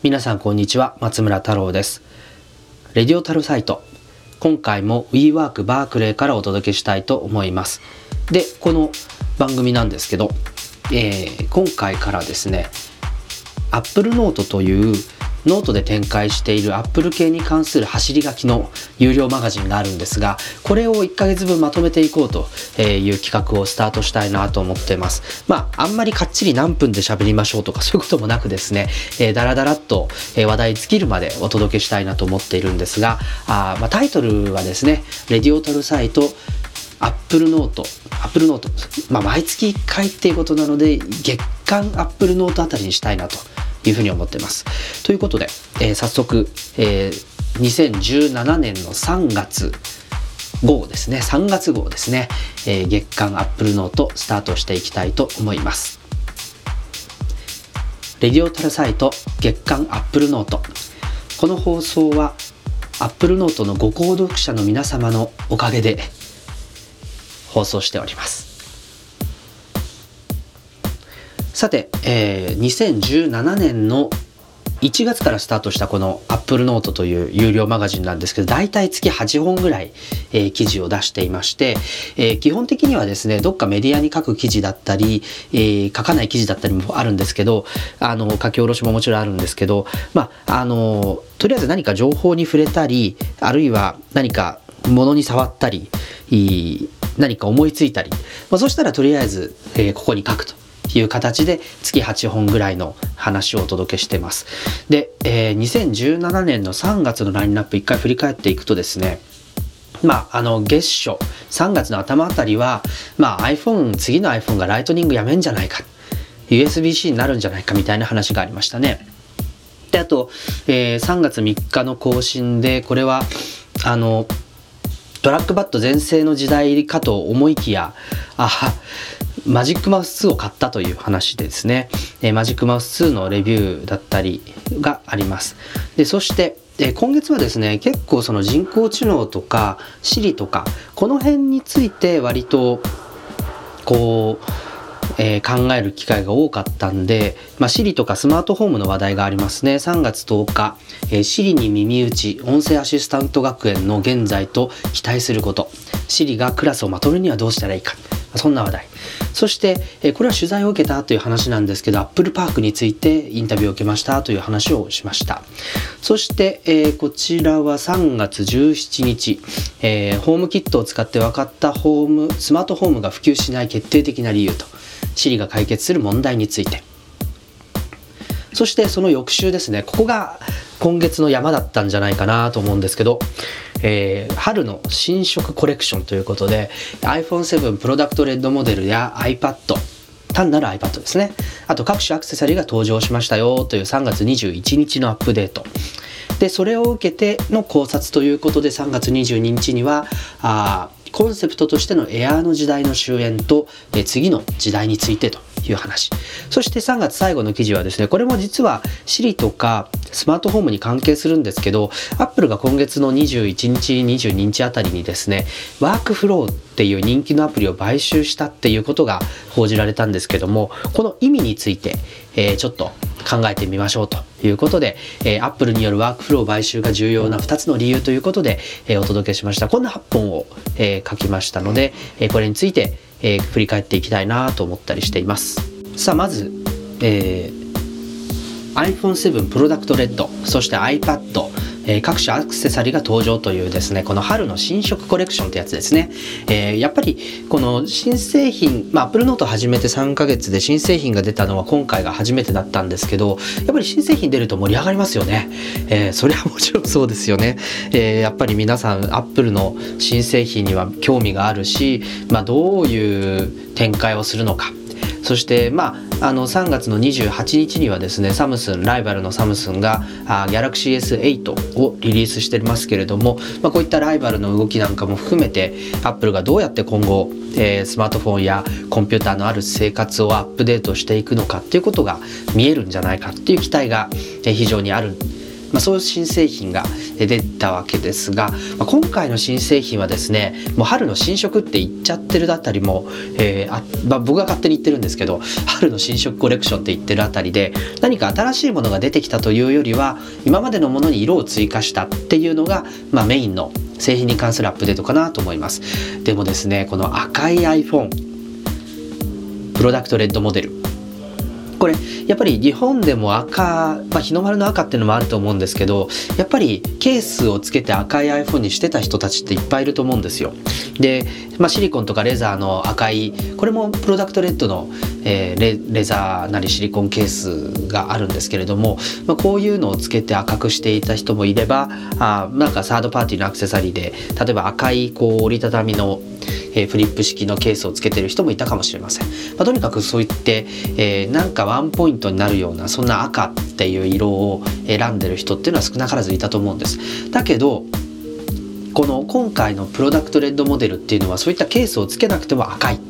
皆さんこんにちは松村太郎です。レディオタルサイト今回も WeWork バークレーからお届けしたいと思います。でこの番組なんですけど、えー、今回からですね Apple Note というノートで展開している Apple 系に関する走り書きの有料マガジンがあるんですがこれを1ヶ月分まとめていこうという企画をスタートしたいなと思ってます。まああんまりかっちり何分で喋りましょうとかそういうこともなくですね、えー、だらだらっと話題尽きるまでお届けしたいなと思っているんですがあ、まあ、タイトルはですねレディオトルサイトアップルノート、アップルノート、まあ、毎月1回っていうことなので、月刊アップルノートあたりにしたいなと。いうふうに思ってます。ということで、えー、早速、えー、2017年の3月号ですね、3月号ですね、えー、月刊アップルノートスタートしていきたいと思います。レディオタルサイト月間アップルノート。この放送はアップルノートのご購読者の皆様のおかげで放送しております。さて、えー、2017年の1月からスタートしたこの Apple Note という有料マガジンなんですけど、大体月8本ぐらい、えー、記事を出していまして、えー、基本的にはですね、どっかメディアに書く記事だったり、えー、書かない記事だったりもあるんですけど、あの、書き下ろしももちろんあるんですけど、まあ、あの、とりあえず何か情報に触れたり、あるいは何か物に触ったり、何か思いついたり、まあ、そしたらとりあえず、えー、ここに書くと。いう形で月8本ぐらいの話をお届けしてます。で、えー、2017年の3月のラインナップ一回振り返っていくとですね、まあ、あの、月初、3月の頭あたりは、まあ iPhone、次の iPhone がライトニングやめんじゃないか、USB-C になるんじゃないかみたいな話がありましたね。で、あと、えー、3月3日の更新で、これは、あの、トラックバット全盛の時代かと思いきや、あ、マジックマウス2を買ったという話でですね、えマジックマウス2のレビューだったりがあります。で、そして、え今月はですね、結構その人工知能とか Siri とか、この辺について割と、こう、えー、考える機会が多かったんで、まあ、Siri とかスマートフォームの話題がありますね。3月10日、えー、Siri に耳打ち、音声アシスタント学園の現在と期待すること。Siri がクラスをまとめるにはどうしたらいいか。そんな話題。そして、えこれは取材を受けたという話なんですけど、アップルパークについてインタビューを受けましたという話をしました。そして、えー、こちらは3月17日、えー、ホームキットを使って分かったホーム、スマートホームが普及しない決定的な理由と、シリが解決する問題について。そしてその翌週ですね、ここが今月の山だったんじゃないかなと思うんですけど、えー、春の新色コレクションということで iPhone7 プロダクトレッドモデルや iPad 単なる iPad ですね。あと各種アクセサリーが登場しましたよという3月21日のアップデート。でそれを受けての考察ということで3月22日にはあコンセプトとしてのエアーの時代の終焉と、え次の時代についてと。いう話。そして3月最後の記事はですねこれも実は Siri とかスマートフォームに関係するんですけど Apple が今月の21日22日あたりにですねワークフローっていう人気のアプリを買収したっていうことが報じられたんですけどもこの意味について、えー、ちょっと考えてみましょうということで、えー、Apple によるワークフロー買収が重要な2つの理由ということで、えー、お届けしました。こんな8本を、えー、書きましたので、えー、これについてえー、振り返っていきたいなと思ったりしています。さあまず、えー、iPhone7 プロダクトレッドそして iPad えー、各種アクセサリーが登場というですね、この春の新色コレクションってやつですね。えー、やっぱりこの新製品、まあ Apple Note 始めて3ヶ月で新製品が出たのは今回が初めてだったんですけど、やっぱり新製品出ると盛り上がりますよね。えー、それはもちろんそうですよね。えー、やっぱり皆さん Apple の新製品には興味があるし、まあどういう展開をするのか。そしてまああの3月の28日にはですねサムスンライバルのサムスンがあ Galaxy S8 をリリースしてますけれども、まあ、こういったライバルの動きなんかも含めてアップルがどうやって今後、えー、スマートフォンやコンピューターのある生活をアップデートしていくのかっていうことが見えるんじゃないかっていう期待が、え、非常にあるまあ、そういう新製品が出たわけですが、まあ、今回の新製品はですねもう春の新色って言っちゃってるあたりも、えーあまあ、僕が勝手に言ってるんですけど春の新色コレクションって言ってるあたりで何か新しいものが出てきたというよりは今までのものに色を追加したっていうのが、まあ、メインの製品に関するアップデートかなと思います。でもですねこの赤い iPhone プロダクトレッドモデル。これやっぱり日本でも赤、まあ、日の丸の赤っていうのもあると思うんですけどやっぱりケースをつけて赤い iPhone にしてた人たちっていっぱいいると思うんですよ。で、まあ、シリコンとかレザーの赤いこれもプロダクトレッドの、えー、レレザーなりシリコンケースがあるんですけれども、まあ、こういうのをつけて赤くしていた人もいればあなんかサードパーティーのアクセサリーで例えば赤いこう折りたたみのえ、フリップ式のケースをつけてる人もいたかもしれません、まあ、とにかくそういって、えー、なんかワンポイントになるようなそんな赤っていう色を選んでる人っていうのは少なからずいたと思うんです。だけどこの今回のプロダクトレッドモデルっていうのはそういったケースをつけなくても赤い。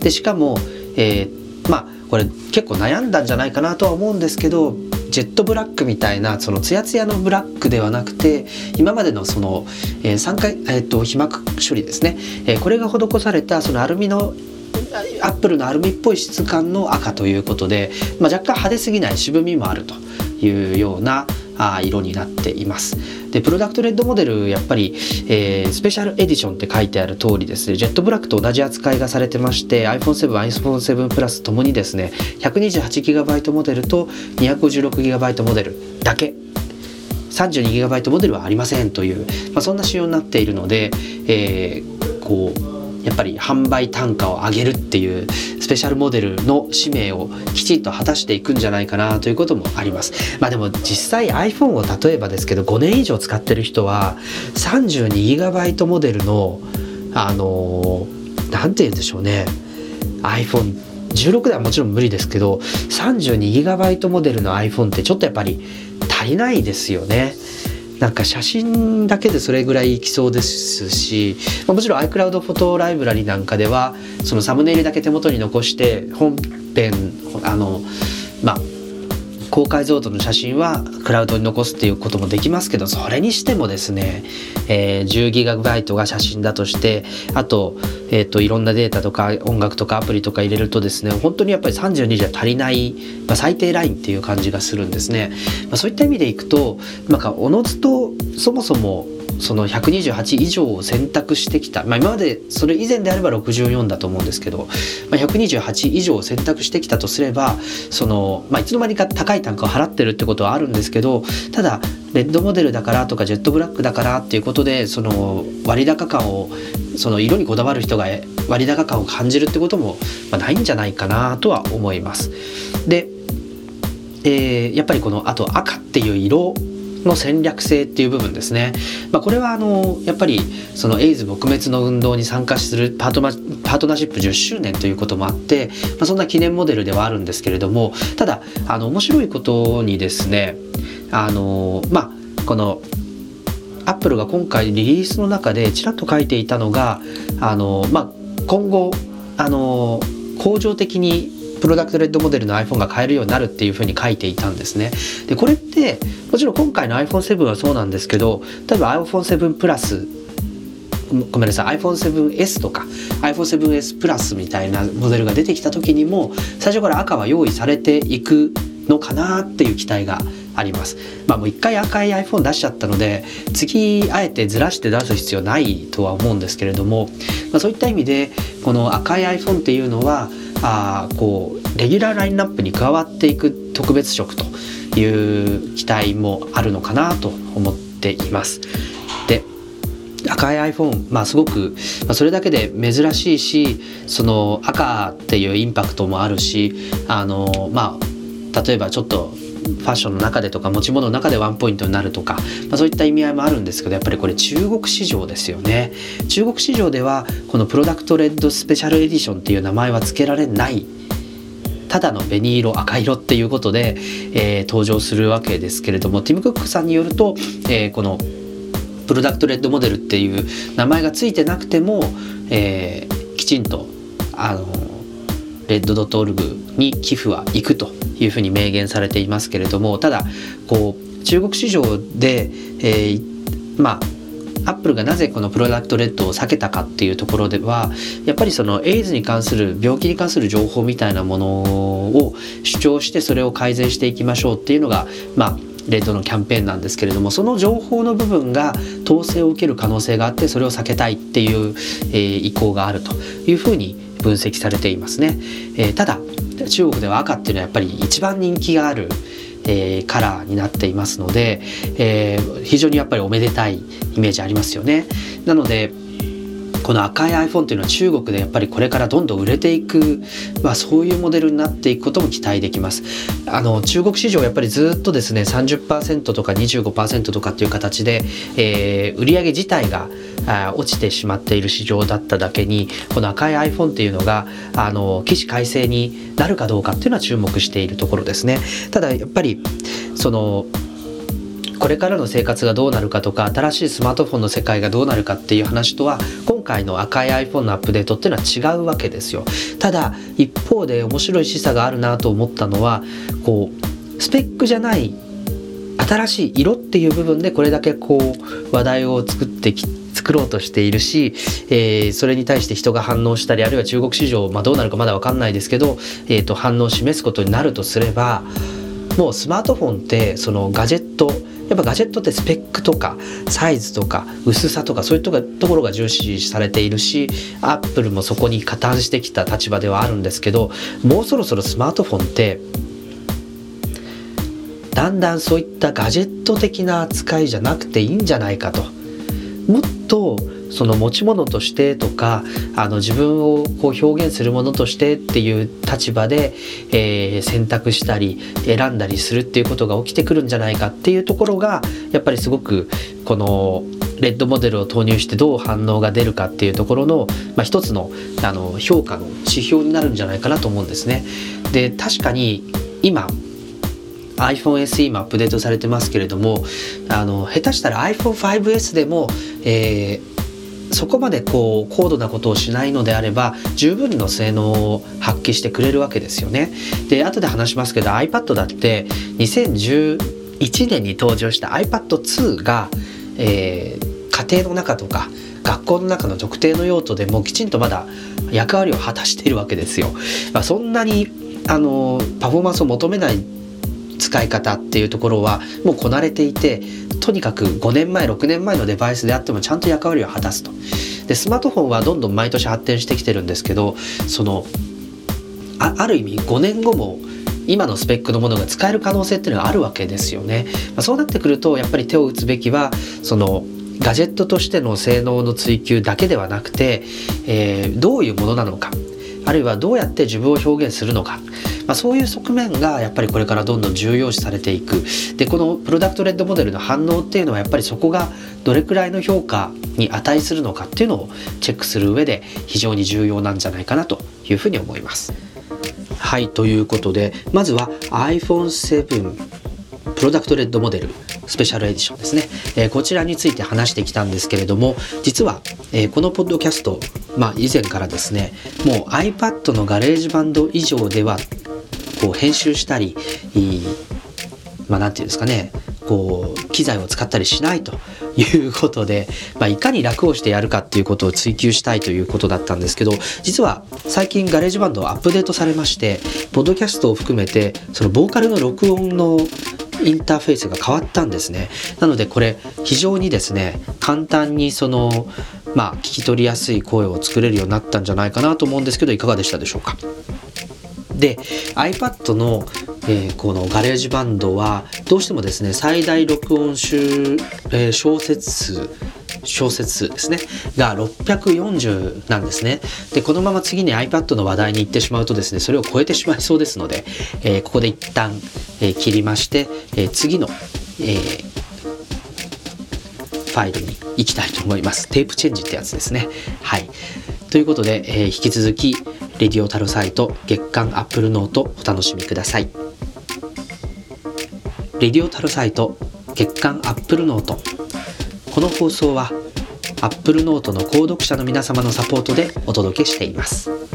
でしかも、えー、まあこれ結構悩んだんじゃないかなとは思うんですけどジェットブラックみたいなそのツヤツヤのブラックではなくて今までのその、えー、3回、えーと、被膜処理ですね、えー、これが施されたそのアルミのアップルのアルミっぽい質感の赤ということで、まあ、若干派手すぎない渋みもあるというようなあ色になっています。でプロダクトレッドモデルやっぱり、えー、スペシャルエディションって書いてある通りですねジェットブラックと同じ扱いがされてまして iPhone7、iPhone7 プラスともにですね 128GB モデルと 256GB モデルだけ 32GB モデルはありませんという、まあ、そんな仕様になっているので、えー、こうやっぱり販売単価を上げるっていうスペシャルモデルの使命をきちんと果たしていくんじゃないかなということもあります。まあでも実際 iPhone を例えばですけど5年以上使ってる人は 32GB モデルのあの何て言うんでしょうね iPhone 16ではもちろん無理ですけど 32GB モデルの iPhone ってちょっとやっぱり足りないですよね。なんか写真だけでそれぐらいいきそうですし、もちろん iCloud フォトライブラリなんかではそのサムネイルだけ手元に残して本編あのまあ高解像度の写真はクラウドに残すっていうこともできますけどそれにしてもですね、えー、10GB が写真だとしてあと,、えーと、いろんなデータとか音楽とかアプリとか入れるとですね本当にやっぱり32じゃ足りない、まあ、最低ラインっていう感じがするんですね。まあ、そういった意味でいくとなんかおのずとそもそもその128以上を選択してきた、まあ、今までそれ以前であれば64だと思うんですけど、まあ、128以上を選択してきたとすればその、まあ、いつの間にか高い単価を払ってるってことはあるんですけどただレッドモデルだからとかジェットブラックだからっていうことでその割高感をその色にこだわる人が割高感を感じるってことも、まあ、ないんじゃないかなとは思います。で、えー、やっぱりこのあと赤っていう色の戦略性っていう部分ですね、まあ、これはあのやっぱりそのエイズ撲滅の運動に参加するパートパートナーシップ10周年ということもあって、まあ、そんな記念モデルではあるんですけれどもただあの面白いことにですねあのまあこのアップルが今回リリースの中でちらっと書いていたのがあの、まあ、今後あの恒常的にプロダクトレッドモデルの iPhone が買えるようになるっていうふうに書いていたんですね。でこれってもちろん今回の iPhone7 はそうなんですけど例えば iPhone7 プラスごめんなさい iPhone7S とか iPhone7S プラスみたいなモデルが出てきた時にも最初から赤は用意されていくのかなっていう期待があります。まあもう一回赤い iPhone 出しちゃったので次あえてずらして出す必要ないとは思うんですけれども、まあ、そういった意味でこの赤い iPhone っていうのはあこうレギュラーラインナップに加わっていく特別色という期待もあるのかなと思っています。で赤い iPhone、まあ、すごく、まあ、それだけで珍しいしその赤っていうインパクトもあるしあの、まあ、例えばちょっとァッションの中でとか持ち物の中でワンポイントになるとか、まあ、そういった意味合いもあるんですけどやっぱりこれ中国市場ですよね。中国市場ではこのプロダクトレッドスペシャルエディションっていう名前は付けられない。ただの紅色赤色っていうことで、えー、登場するわけですけれどもティム・クックさんによると、えー、このプロダクトレッドモデルっていう名前が付いてなくても、えー、きちんとあのレッドドットオルグに寄付は行くというふうに明言されていますけれどもただこう中国市場で、えー、まあアップルがなぜこのプロダクトレッドを避けたかっていうところではやっぱりそのエイズに関する病気に関する情報みたいなものを主張してそれを改善していきましょうっていうのがまあレッドのキャンペーンなんですけれどもその情報の部分が統制を受ける可能性があってそれを避けたいっていう、えー、意向があるというふうに分析されていますね、えー、ただ中国では赤っていうのはやっぱり一番人気があるえー、カラーになっていますので、えー、非常にやっぱりおめでたいイメージありますよね。なのでこの赤い iPhone というのは中国でやっぱりこれからどんどん売れていく、まあ、そういうモデルになっていくことも期待できます。あの中国市場やっぱりずっとですね30%とか25%とかっていう形で、えー、売上自体があ落ちてしまっている市場だっただけにこの赤い iPhone っていうのがあの起死回生になるかどうかっていうのは注目しているところですね。ただやっぱりそのこれからの生活がどうなるかとか新しいスマートフォンの世界がどうなるかっていう話とは今回の赤い iPhone のアップデートっていうのは違うわけですよ。ただ一方で面白い示唆があるなと思ったのはこうスペックじゃない新しい色っていう部分でこれだけこう話題を作ってき作ろうとしているし、えー、それに対して人が反応したりあるいは中国市場、まあ、どうなるかまだ分かんないですけど、えー、と反応を示すことになるとすればもうスマートフォンってそのガジェットやっぱガジェットってスペックとかサイズとか薄さとかそういうところが重視されているしアップルもそこに加担してきた立場ではあるんですけどもうそろそろスマートフォンってだんだんそういったガジェット的な扱いじゃなくていいんじゃないかと。もっとその持ち物としてとかあの自分をこう表現するものとしてっていう立場で、えー、選択したり選んだりするっていうことが起きてくるんじゃないかっていうところがやっぱりすごくこのレッドモデルを投入してどう反応が出るかっていうところの、まあ、一つのあの評価の指標になるんじゃないかなと思うんですね。で確かに今 iPhone SE もアップデートされてますけれどもあの下手したら iPhone5S でも、えーそこまでこう高度なことをしないのであれば十分の性能を発揮してくれるわけですよね。で後で話しますけど iPad だって2011年に登場した iPad2 が、えー、家庭の中とか学校の中の特定の用途でもきちんとまだ役割を果たしているわけですよ。まあ、そんなにあのパフォーマンスを求めない使い方っていうところはもうこなれていてとにかく5年前6年前のデバイスであってもちゃんと役割を果たすと。でスマートフォンはどんどん毎年発展してきてるんですけどそのあある意味5年後も今のスペックのものが使える可能性っていうのがあるわけですよね。まあ、そうなってくるとやっぱり手を打つべきはそのガジェットとしての性能の追求だけではなくて、えー、どういうものなのかあるいはどうやって自分を表現するのかまあ、そういう側面がやっぱりこれからどんどん重要視されていくでこのプロダクトレッドモデルの反応っていうのはやっぱりそこがどれくらいの評価に値するのかっていうのをチェックする上で非常に重要なんじゃないかなというふうに思います。はいということでまずは iPhone7 プロダクトレッドモデルスペシャルエディションですね、えー、こちらについて話してきたんですけれども実は、えー、このポッドキャスト、まあ、以前からですねもう iPad の GarageBand 上ではこう編集したりまあ何て言うんですかねこう機材を使ったりしないと いうことで、まあ、いかに楽をしてやるかっていうことを追求したいということだったんですけど実は最近ガレージバンドアップデートされましてポッドキャストを含めてそのボーカルの録音のインターフェースが変わったんですね。なのでこれ非常にですね簡単にそのまあ聞き取りやすい声を作れるようになったんじゃないかなと思うんですけどいかがでしたでしょうか？で iPad の、えー、この GarageBand はどうしてもですね最大録音小節、えー、小節数小節数ですねが640なんですね。でこのまま次に iPad の話題に行ってしまうとですねそれを超えてしまいそうですので、えー、ここで一旦、えー、切りまして、えー、次の、えー、ファイルに行きたいと思います。テープチェンジってやつですね。はい。ということで、えー、引き続きレディオタルサイト月刊アップルノートお楽しみくださいレディオタルサイト月刊アップルノートこの放送はアップルノートの購読者の皆様のサポートでお届けしています。